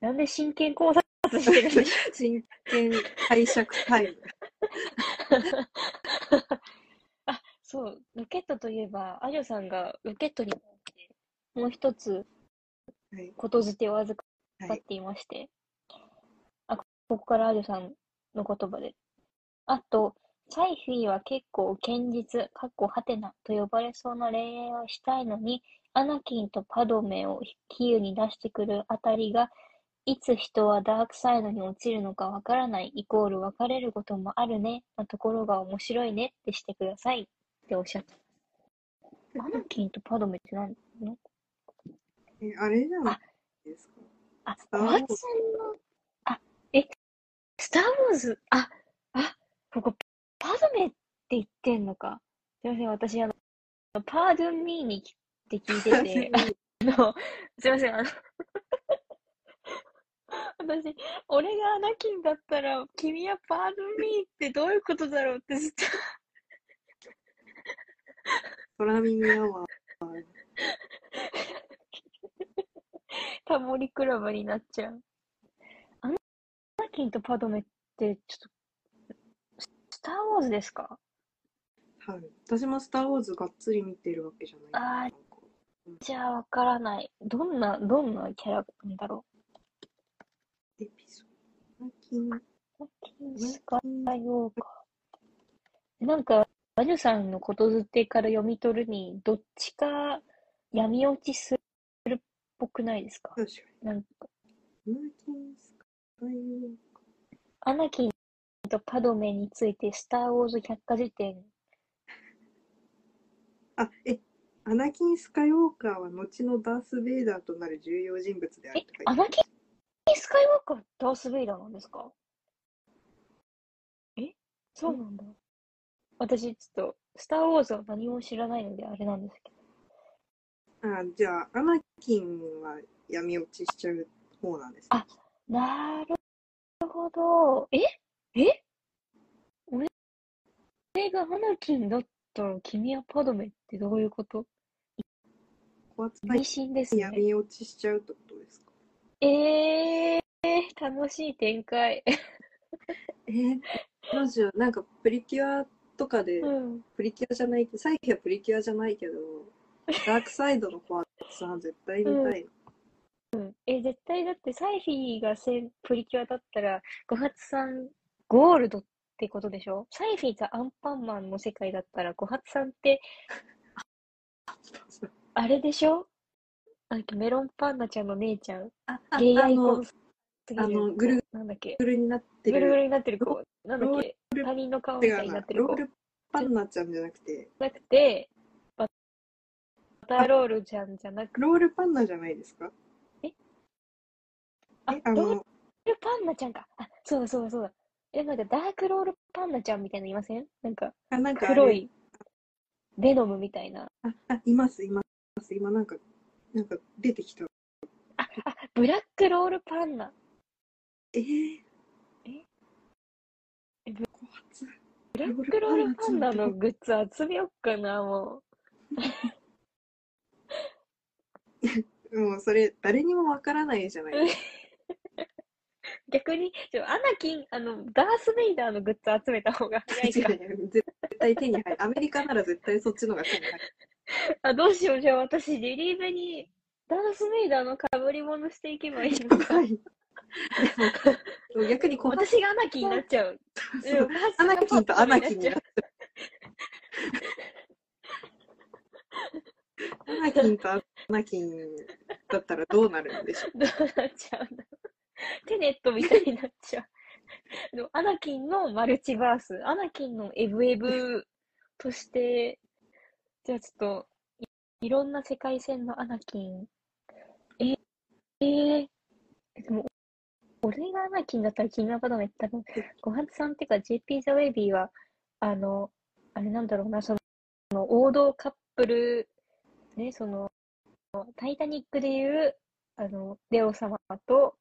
なんで真剣考察してるんでしょ真剣解釈タイム。あ、そう、ロケットといえば、アジョさんがロケットにもう一つはい。ことづてを預かはい。っていまして、あ、ここからアジョさんの言葉で。あと、サイフィーは結構堅実、かっこハテナと呼ばれそうな恋愛をしたいのに、アナキンとパドメを比喩に出してくるあたりが、いつ人はダークサイドに落ちるのかわからない、イコール別れることもあるね、なところが面白いねってしてくださいっておっしゃってます。アナキンとパドメって何？のえ、あれじゃない？ですか？あ、小松さんの、あ、え、スター・ウォーズ、あ、あ、ここ、パドメって言ってんのか。すいません、私、あの、パードゥンミーにって聞いてて、あの、すいません、あの、私、俺がアナキンだったら、君はパードミーってどういうことだろうってずっと、空耳アワー。タモリクラブになっちゃう。アナキンとパドメって、ちょっと、スター・ウォーズですか？はい。私もスター・ウォーズがっつり見てるわけじゃない。あーなんかじゃあ、わからない。どんな、どんなキャラなんだろエピソード。最近、う。キンスカイウォーカー。なんか、バジュさんのことづてから読み取るに、どっちか闇落ちするっぽくないですか？確かなんか、アナキンとパドメについて、スター・ウォーズ百科事典。あ、え、アナキン・スカイウォーカーは後のダース・ベイダーとなる重要人物であるえとか、アナキン・スカイウォーカー、ダース・ベイダーなんですか？え？そうなんだ。私、ちょっと、スター・ウォーズは何も知らないので、あれなんですけど。あ、じゃあ、アナキンは闇落ちしちゃう方なんですね。あなるほど。え？え？俺？俺がアナキンだったら君はパドメってどういうこと？小厚意味深ですね。闇落ちしちゃうってことですか？えー、楽しい展開。えー、どうしよう。なんかプリキュアとかで、うん。プリキュアじゃないけど、最近はプリキュアじゃないけど、ダークサイドの小厚さん絶対見たいな。え、絶対だってサイフィーがせプリキュアだったら、小初さんゴールドってことでしょ？サイフィーがアンパンマンの世界だったら、小初さんって、あれでしょ？なんかメロンパンナちゃんの姉ちゃん。あ、あゲイアイコのあのぐるなんだっけ？ぐるになってる。ぐるぐるになってる子。なんだっけ？ル他人の顔みたいうになってる子。ロールパンナちゃんじゃなくて、なくて、ババターロールちゃんじゃなくて、ロールパンナじゃないですか？あえ、あローの、ルパンナちゃんか。あ、そうだそうだそうだ。え、なんかダークロールパンナちゃんみたいなのいません？なんかあ、なんかあれ黒い、ベノムみたいな。あ、あ、います、います。今なんか、なんか出てきた。あ、ブラックロールパンナ。えー、え？えブラックロールパンナのグッズ集めよっかな、ももうそれ、誰にもわからないじゃない。逆に、ちょアナキン、あの、ダース・ベイダーのグッズ集めた方が早いか。絶対手に入る。アメリカなら絶対そっちのが手に入る。あ、どうしよう。じゃあ私、リリーベにダース・ベイダーの被り物していけばいいのか。はい。でも、逆に小橋私がアナキンになっちゃう。そううんアナキンとアナキンになっちゃう。アナキンとアナキンだったらどうなるんでしょうどうなっちゃうんだテネットみたいになっちゃう。でもアナキンのマルチバース、アナキンのエブエブとして、じゃあちょっと、いいろんな世界線のアナキン。ええー、でも、俺がアナキンだったら気にならない。多分、ごはんさんっていうか JP ザ・ウェイビーは、あの、あれなんだろうな、その、王道カップル、ね、その、タイタニックでいう、あの、レオ様と、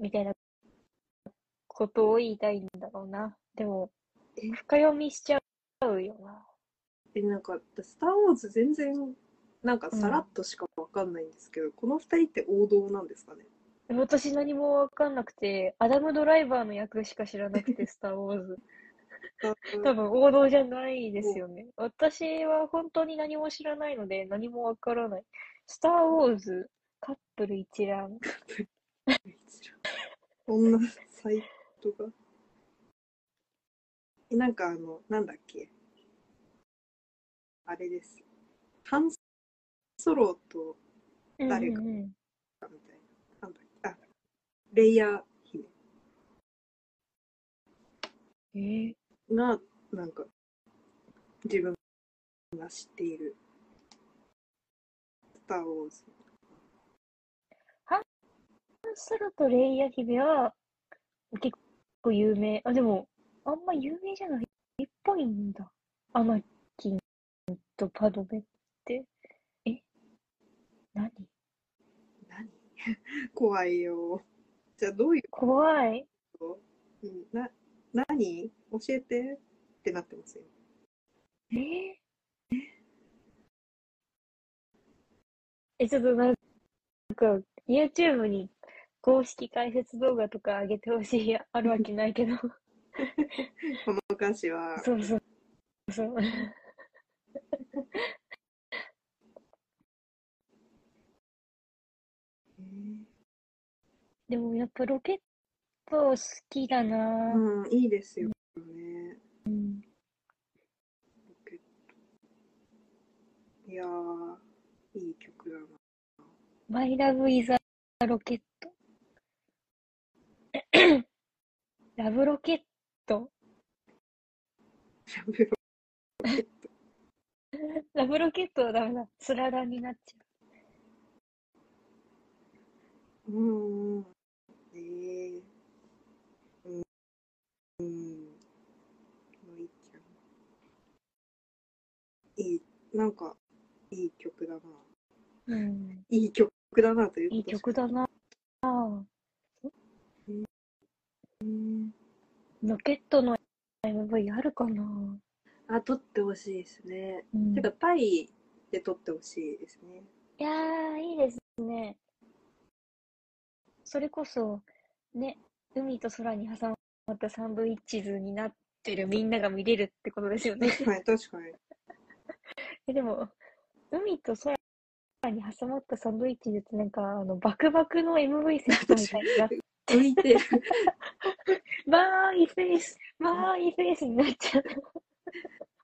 みたいなことを言いたいんだろうな。でも、え？深読みしちゃうよな。え、なんか、スター・ウォーズ全然、なんかさらっとしかわかんないんですけど、この二人って王道なんですかね？私何もわかんなくて、アダム・ドライバーの役しか知らなくて、スター・ウォーズ。多分王道じゃないですよね。私は本当に何も知らないので何もわからない。スター・ウォーズ、カップル一覧。こんなサイトが。えなんかあの、なんだっけ？あれです。ハンソロと誰かうんうんレイヤー姫が、なんか、自分が知っている、スター・ウォーズ。ー、ソロとレイヤ姫は結構有名。あ、でも、あんま有名じゃないっぽいんだ。アナキンとパドメって。え？何？何？怖いよ。じゃあどういう怖い。うんな、何？教えてってなってますよ。えー？え、ちょっとなんか、YouTube に公式解説動画とか上げてほしい、あるわけないけど。この歌詞は、そうそう。そう。でもやっぱロケット好きだなうん、いいですよね。うん。ロケット。いやー、いい曲だな。My Love is a Rocket. ラブロケット。ラブロ ラブロケットはダメだ。スラダンになっちゃうんうん。えー。うん。うん。まあいいじゃん。いい、なんか、いい曲だな。う。うん。いい曲だなといういい曲だなうんロケットの MV あるかなあ、撮ってほしいですね。うん。てか、タイで撮ってほしいですね。いやー、いいですね。それこそ、ね、海と空に挟まったサンドイッチズになってるみんなが見れるってことですよね。確かに、確かに。え、でも、海と空に挟まったサンドイッチズってなんか、あの、バクバクの MV セットみたいになって、浮いてる。バーイフェイス、バーイフェイスになっちゃう。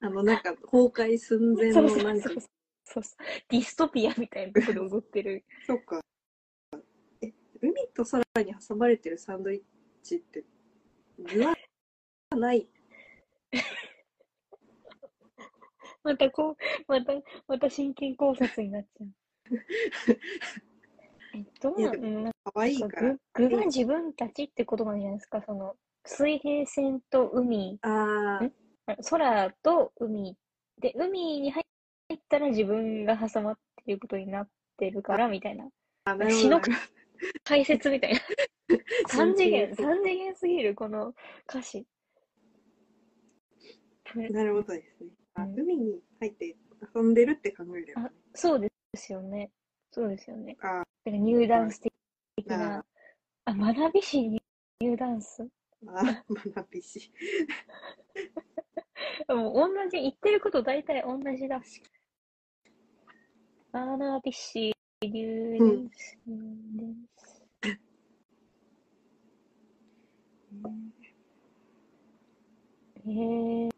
あの、なんか、崩壊寸前の、そうそうなんかそう、そうそう。ディストピアみたいなところで踊ってる。そっか。え、海と空に挟まれてるサンドイッチって、具はない。またこう、また、また真剣考察になっちゃう。え、どうなのなん可愛いかから。具、具が自分たちってことなんじゃないですか、その、水平線と海、ああ空と海。で、海に入ったら自分が挟まってることになってるから、みたいな。あ、なるほど解説みたいな。三次元、真三次元すぎる、この歌詞。剣 なるほどですね。あうん海に入って遊んでるって考えればあね。、そうですよね。そうですよね。あなんか入団ス的あな。あ、学びし入ニューダンス。あ、学びし。もう同じ、言ってること大体同じだし。学びし、ニューダンス、ニューダンス。えー、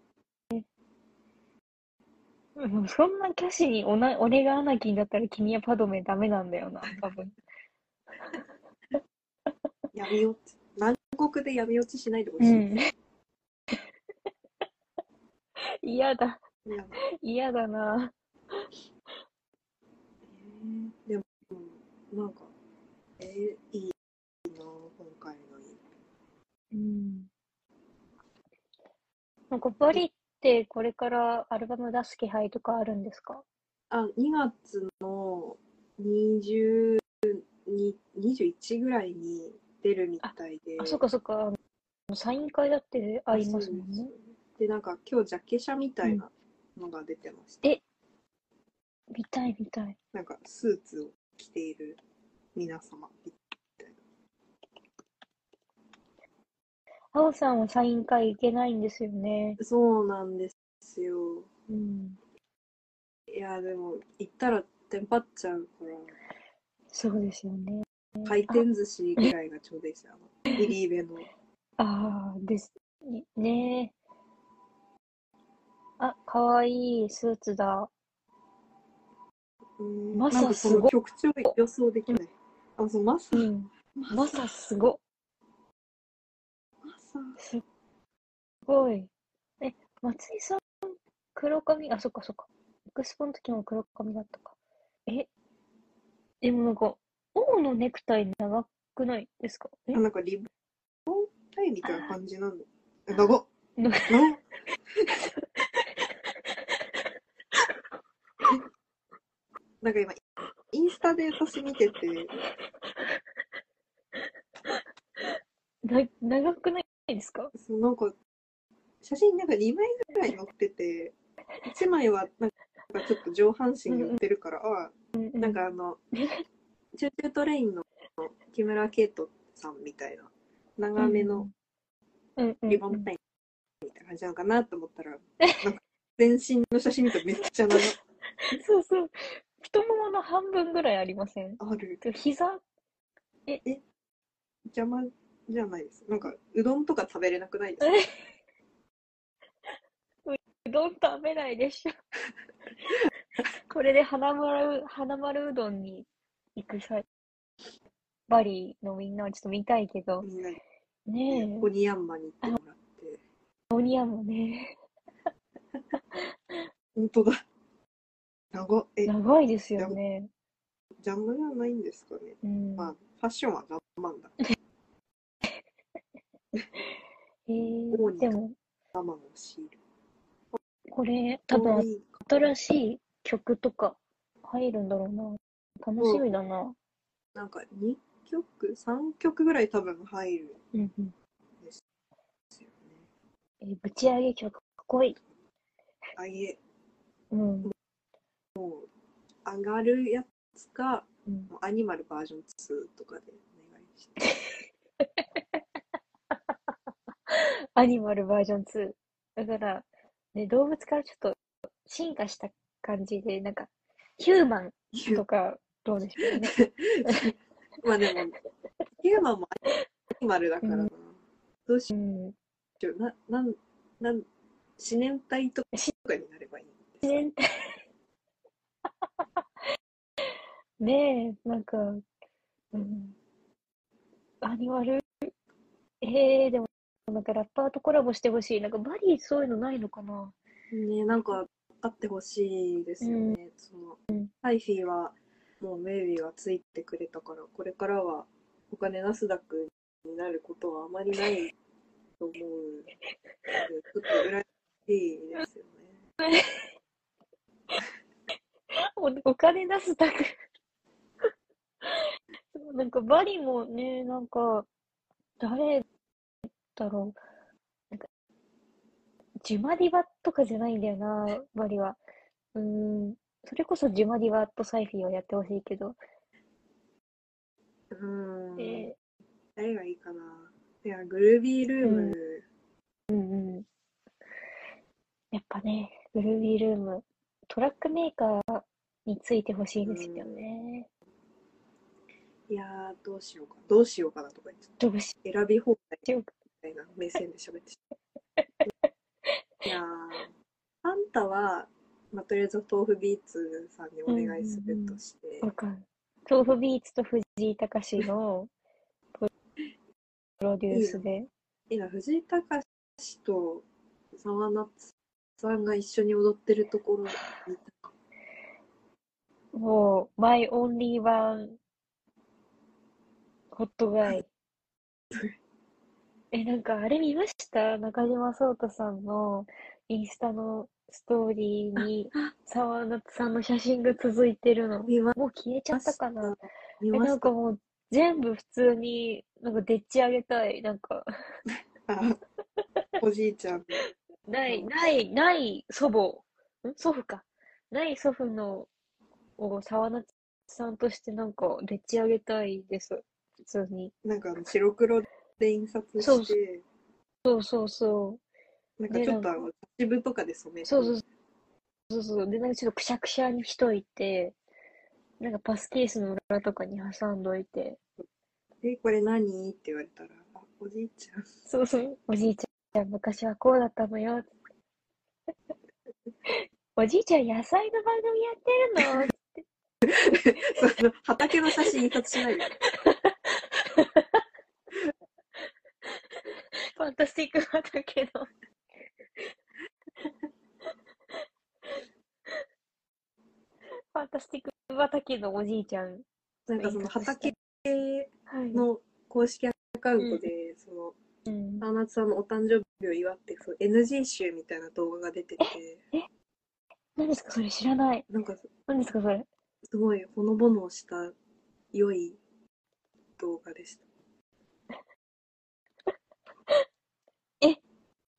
そんな歌詞におな、俺がアナキンだったら君はパドメダメなんだよな、多分。闇落ち。南国で闇落ちしないでほしい。うん。嫌だ、嫌だな。えーでも、なんか、えーいい。うん。なんかバリってこれからアルバム出す気配とかあるんですか？あ、2月の20、に21ぐらいに出るみたいで。あ、そっかそっか。サイン会だってありますもんねで。なんか今日ジャケ写みたいなのが出てました。え？見たい見たい。なんかスーツを着ている皆様みたいあおさんはサイン会行けないんですよね。な。そうなんですよ。うん。いや、でも行ったらテンパっちゃうから、そうですよね。回転寿司ぐらいがちょうどいいですよ。あリーベの。ああ、です。ねえ。あ、かわいいスーツだ。うんマサすごいの曲調予想できない。あ、そう、マサ。うん。マサすご。マサ。すごい。え、松井さん、黒髪、あ、そっかそっか。エクスポの時も黒髪だったか。え、でもなんか、王のネクタイ長くないですか？え？あ、なんかリボンタイみたいな感じなんだ。え、長っ。な長っ。なんか今、インスタで私見てて、な長くない？ですか？そうなんか、写真なんか2枚ぐらい載ってて、1枚はなんかちょっと上半身に寄ってるから、あうん。うんなんかあの、Choo Choo TRAIN の木村慧人さんみたいな、長めのリボンタイみたいな感じなのかなと思ったら、全身の写真見たらめっちゃ長い。そうそう。太ももの半分ぐらいありません？ある。で膝、邪魔？じゃないです。なんか、うどんとか食べれなくないですか？うどん食べないでしょ。これで花丸、花丸うどんに行く際、バリのみんなはちょっと見たいけど、ねオニヤンマに行ってもらって。え、おにやもね、本当だ。長っ。え、長いですよね。邪魔じゃないんですかね。うん。まあ、ファッションは我慢だ。えーでも。これ、多分新しい曲とか入るんだろうな。楽しみだな。なんか、2曲、3曲ぐらい多分入るんうんうん。ですよね。えーぶち上げ曲、かっこいい。あいえ、うん。上がるやつか、うんアニマルバージョン2とかでお願いして。アニマルバージョン2。だから、ね、動物からちょっと進化した感じで、なんか、ヒューマンとか、どうでしょうね。まあでも、ヒューマンもアニマルだからな。どうしうん。よう。な、なん、なん、四年体とかになればいいんですか全体ねえ、なんか、うん。アニマル、ええでも、なんかラッパーとコラボしてほしい。なんかバリーそういうのないのかなねなんか、あってほしいですよね。その、ハイフィーは、もうメイビーがついてくれたから、これからはお金なすだくになることはあまりないと思うので、ちょっと羨ましいですよね。おお金出すだけ。なんかバリもね、なんか、誰だろう。なんか、ジュマディバとかじゃないんだよな、バリは。うーん、それこそジュマディバとサイフィーをやってほしいけど。うーん。え誰がいいかな。いや、グルービールーム、うんうん。やっぱね、グルービールーム、トラックメーカーについてほしいですよね。いやー、どうしようか。どうしようかなとか言って選び放題ようか。みたいな目線で喋ってしまういやー、あんたは、まあ、とりあえず豆腐ビーツさんにお願いするとして、わかる。豆腐ビーツと藤井隆のプロデュースで。今、藤井隆と沢夏さんが一緒に踊ってるところ見たもう、My Only One ホットガイ。え、なんかあれ見ました？中島聡太さんのインスタのストーリーに沢夏さんの写真が続いてるの。見まもう消えちゃったかな？見え、ましたなんかもう全部普通になんかでっち上げたい。なんか、あ おじいちゃんない、ない、ない祖母、ん？祖父か。ない祖父のを沢夏さんとしてなんかでっち上げたいです。普通に。なんかあの白黒で印刷して。そうそう。そう。なんかちょっとあの茶渋とかで染めて。そうそうそう。そう。で、なんかちょっとくしゃくしゃにしといて、なんかパスケースの裏とかに挟んどいて、えこれ何？って言われたらあおじいちゃん。そうそう、おじいちゃん昔はこうだったのよ。おじいちゃん野菜の番組やってるの？その畑の写真印刷しないで ファンタスティック畑の。ファンタスティック畑のおじいちゃん。なんかその畑はい。の公式アカウントで、そのうん、沢夏さんのお誕生日を祝ってそう NG 集みたいな動画が出てて何ですかそれ知らない。なんか何ですかそれ。すごいほのぼのした良い動画でした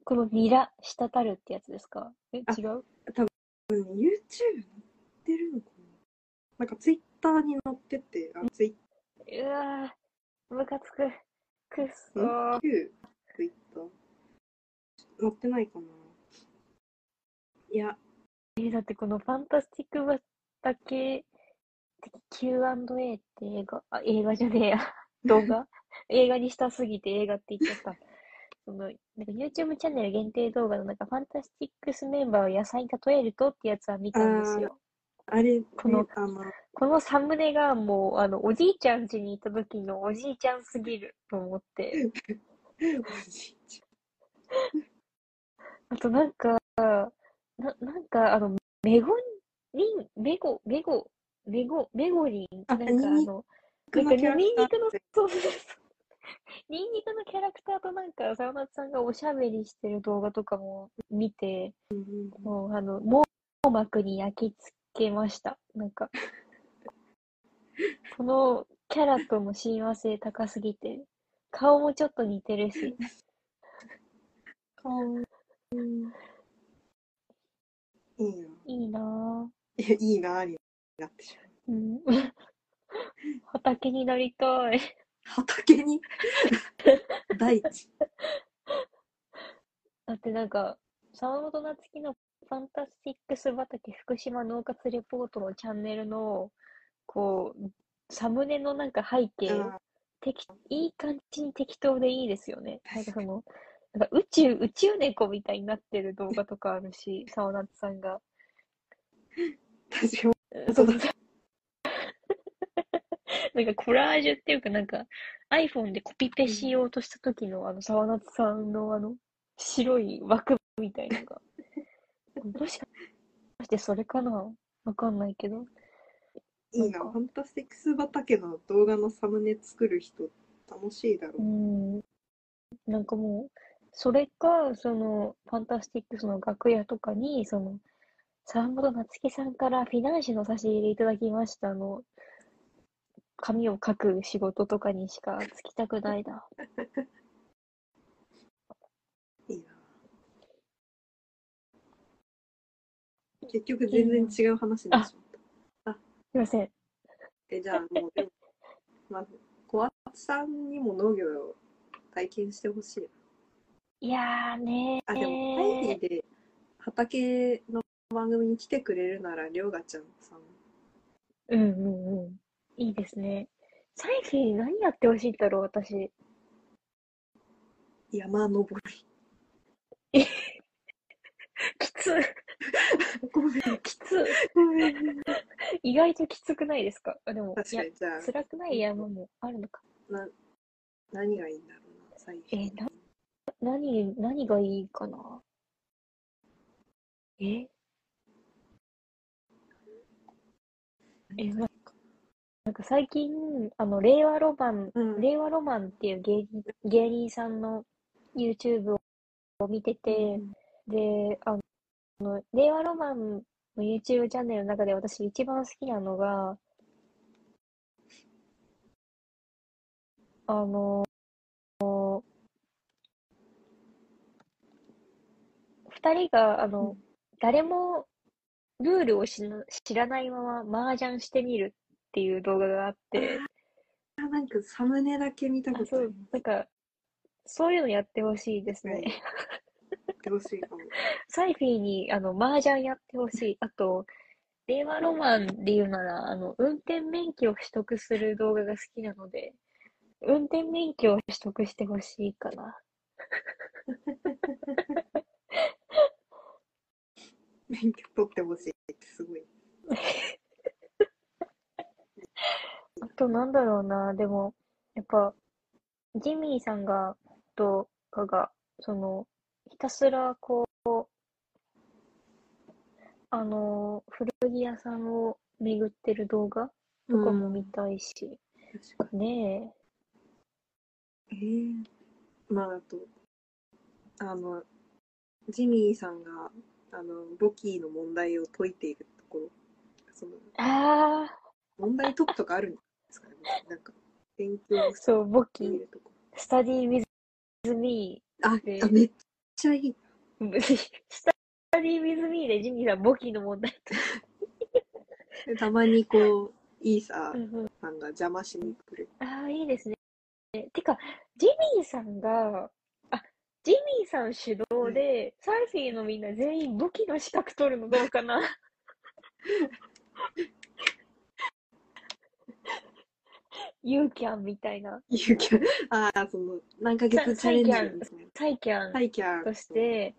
このミラ、滴るってやつですか？え、あ違う？うん、YouTube 載ってるのかななんか Twitter に載ってて、あ、ツイうわぁ、ムカつく。くっそんー。旧 Twitter。載ってないかないや、えーだってこのファンタスティック畑的 Q&A って映画、あ、映画じゃねえや。動画？映画にしたすぎて映画って言っちゃった。その、なんか YouTube チャンネル限定動画のなんかファンタスティックスメンバーを野菜に例えるとってやつは見たんですよ。あれ、このこのサムネがもう、あの、おじいちゃん家に行った時のおじいちゃんすぎると思って。おじいち あとなんか、な、なんかあの、メゴリン、メゴ、メゴ、メゴ、メゴリン、あなんかあの、ゃんなんかね、ニンニクのそうそうそう。ニンニクのキャラクターとなんか、沢松さんがおしゃべりしてる動画とかも見て、もうあの、網膜に焼き付けました。なんか、このキャラとの親和性高すぎて、顔もちょっと似てるし、顔、うんいいな。いいなぁ。いや、いいなになってしまう。うん。畑になりたい。畑に大地。だってなんか、沢本夏樹のファンタスティックス畑福島農活レポートのチャンネルの、こう、サムネのなんか背景、あ適いい感じに適当でいいですよね。なんかその、なんか宇宙、宇宙猫みたいになってる動画とかあるし、沢夏さんが。確かに。そうそうそう。なんかコラージュっていうかなんか iPhone でコピペしようとした時のあの沢夏さんのあの白い枠みたいなのが。もしかしてそれかな？わかんないけど。いいな。 FANTASTICS 畑の動画のサムネ作る人、楽しいだろうう。ん。なんかもう、それか、その、 FANTASTICS の楽屋とかに、その、澤本夏輝さんからフィナンシェの差し入れいただきましたの、紙を書く仕事とかにしかつきたくないな。いいな。結局全然違う話になってしまった。すいません。え、じゃあもう、でも、まず、小松さんにも農業を体験してほしい。いやーねー。あ、でも、タイで畑の番組に来てくれるなら、りょうがちゃんさん。うんうんうん。いいですね。サイフィー何やってほしいんだろう、私。山登きつ、り。ごめん、きつ。ごめん。意外ときつくないですか？あ、でも、確か、に、じゃあ、辛くない山もあるのか。な、何がいいんだろうな、最近。えーな何、何がいいかな？え？え、な？なんか最近、あの、令和ロマン、うん。令和ロマンっていう芸人、芸人さんの YouTube を見てて、で、あの、令和ロマンの YouTube チャンネルの中で私一番好きなのが、あの、二人が、あの、誰もルールを知ら知らないまま麻雀してみるっていう動画があって、あ、なんかサムネだけ見たあ、ことあるなんか、そういうのやってほしいですね。やってほしいかも。サイフィーに、あの、麻雀やってほしい。あと、令和ロマンで言うなら、あの、運転免許を取得する動画が好きなので、運転免許を取得してほしいかな。免許取ってほしいってすごい。あと、なんだろうな、でも、やっぱ、ジミーさんが、とかが、その、ひたすら、こう、あの、古着屋さんを巡ってる動画とかも見たいし、確かねえ。に。ええまあ、あと、あの、ジミーさんが、あの、簿記の問題を解いているところ、その、ああ、問題解くとかあるんですかね？なんか、勉強しそう、簿記、スタディ with me あ、であめっちゃいい。スタディ with me でジミーさん簿記の問題と。で たまにこう、イーサーうんうんさんが邪魔しに来る。ああ、いいですね。てか、ジミーさんが、あ、ジミーさん主導で、サーフィーのみんな全員簿記の資格取るのどうかな？ユーキャンみたいな、ゆうきゃん、ああ、その、何ヶ月チャレンジなんですね。サイキャンサイキャン。として、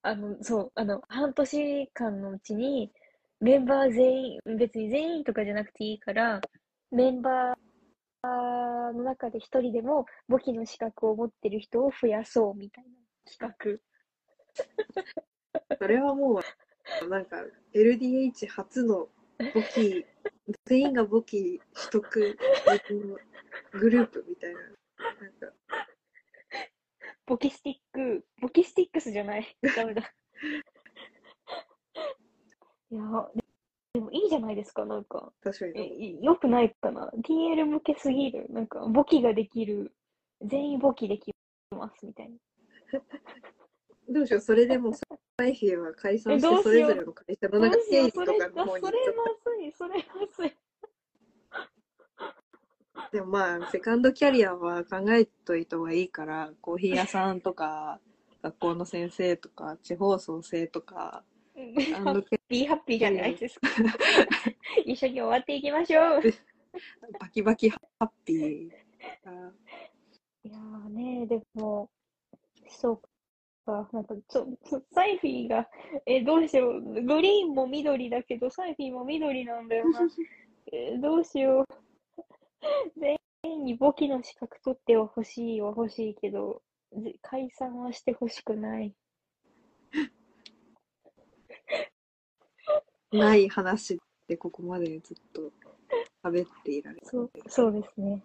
あの、そう、あの、半年間のうちに、メンバー全員、別に全員とかじゃなくていいから、メンバーの中で一人でも簿記の資格を持ってる人を増やそうみたいな企それはもう、なんか、LDH 初の簿記、全員が簿記取得のグループみたいな。なんか、画。簿記スティック、簿記スティックスじゃない。ダメだ。いや、でもいいじゃないですか、なんか。え、確かに。い良くないかな ?TL 向けすぎる。なんか、簿記ができる。全員簿記できます、みたいな。どうしよう、それでも、サイフィーは解散して、そうれぞれの会社のなんか経理とかの方にそれまずい、それまずい。た。でもまあ、セカンドキャリアは考えといた方がいいから、コーヒー屋さんとか、学校の先生とか、地方創生とか、ハあのッピーハッピーじゃないですか。一緒に終わっていきましょう。バキバキハッピー。あいやーね、でも、そうか、なんか、ちょ、サイフィーが、え、どうしよう。グリーンも緑だけど、サイフィーも緑なんだよな。え、どうしよう。全員に簿記の資格取っては欲しいは欲しいけど、ぜ解散はしてほしくない。ない話でここまでずっと喋っていられる。そう、そうですね。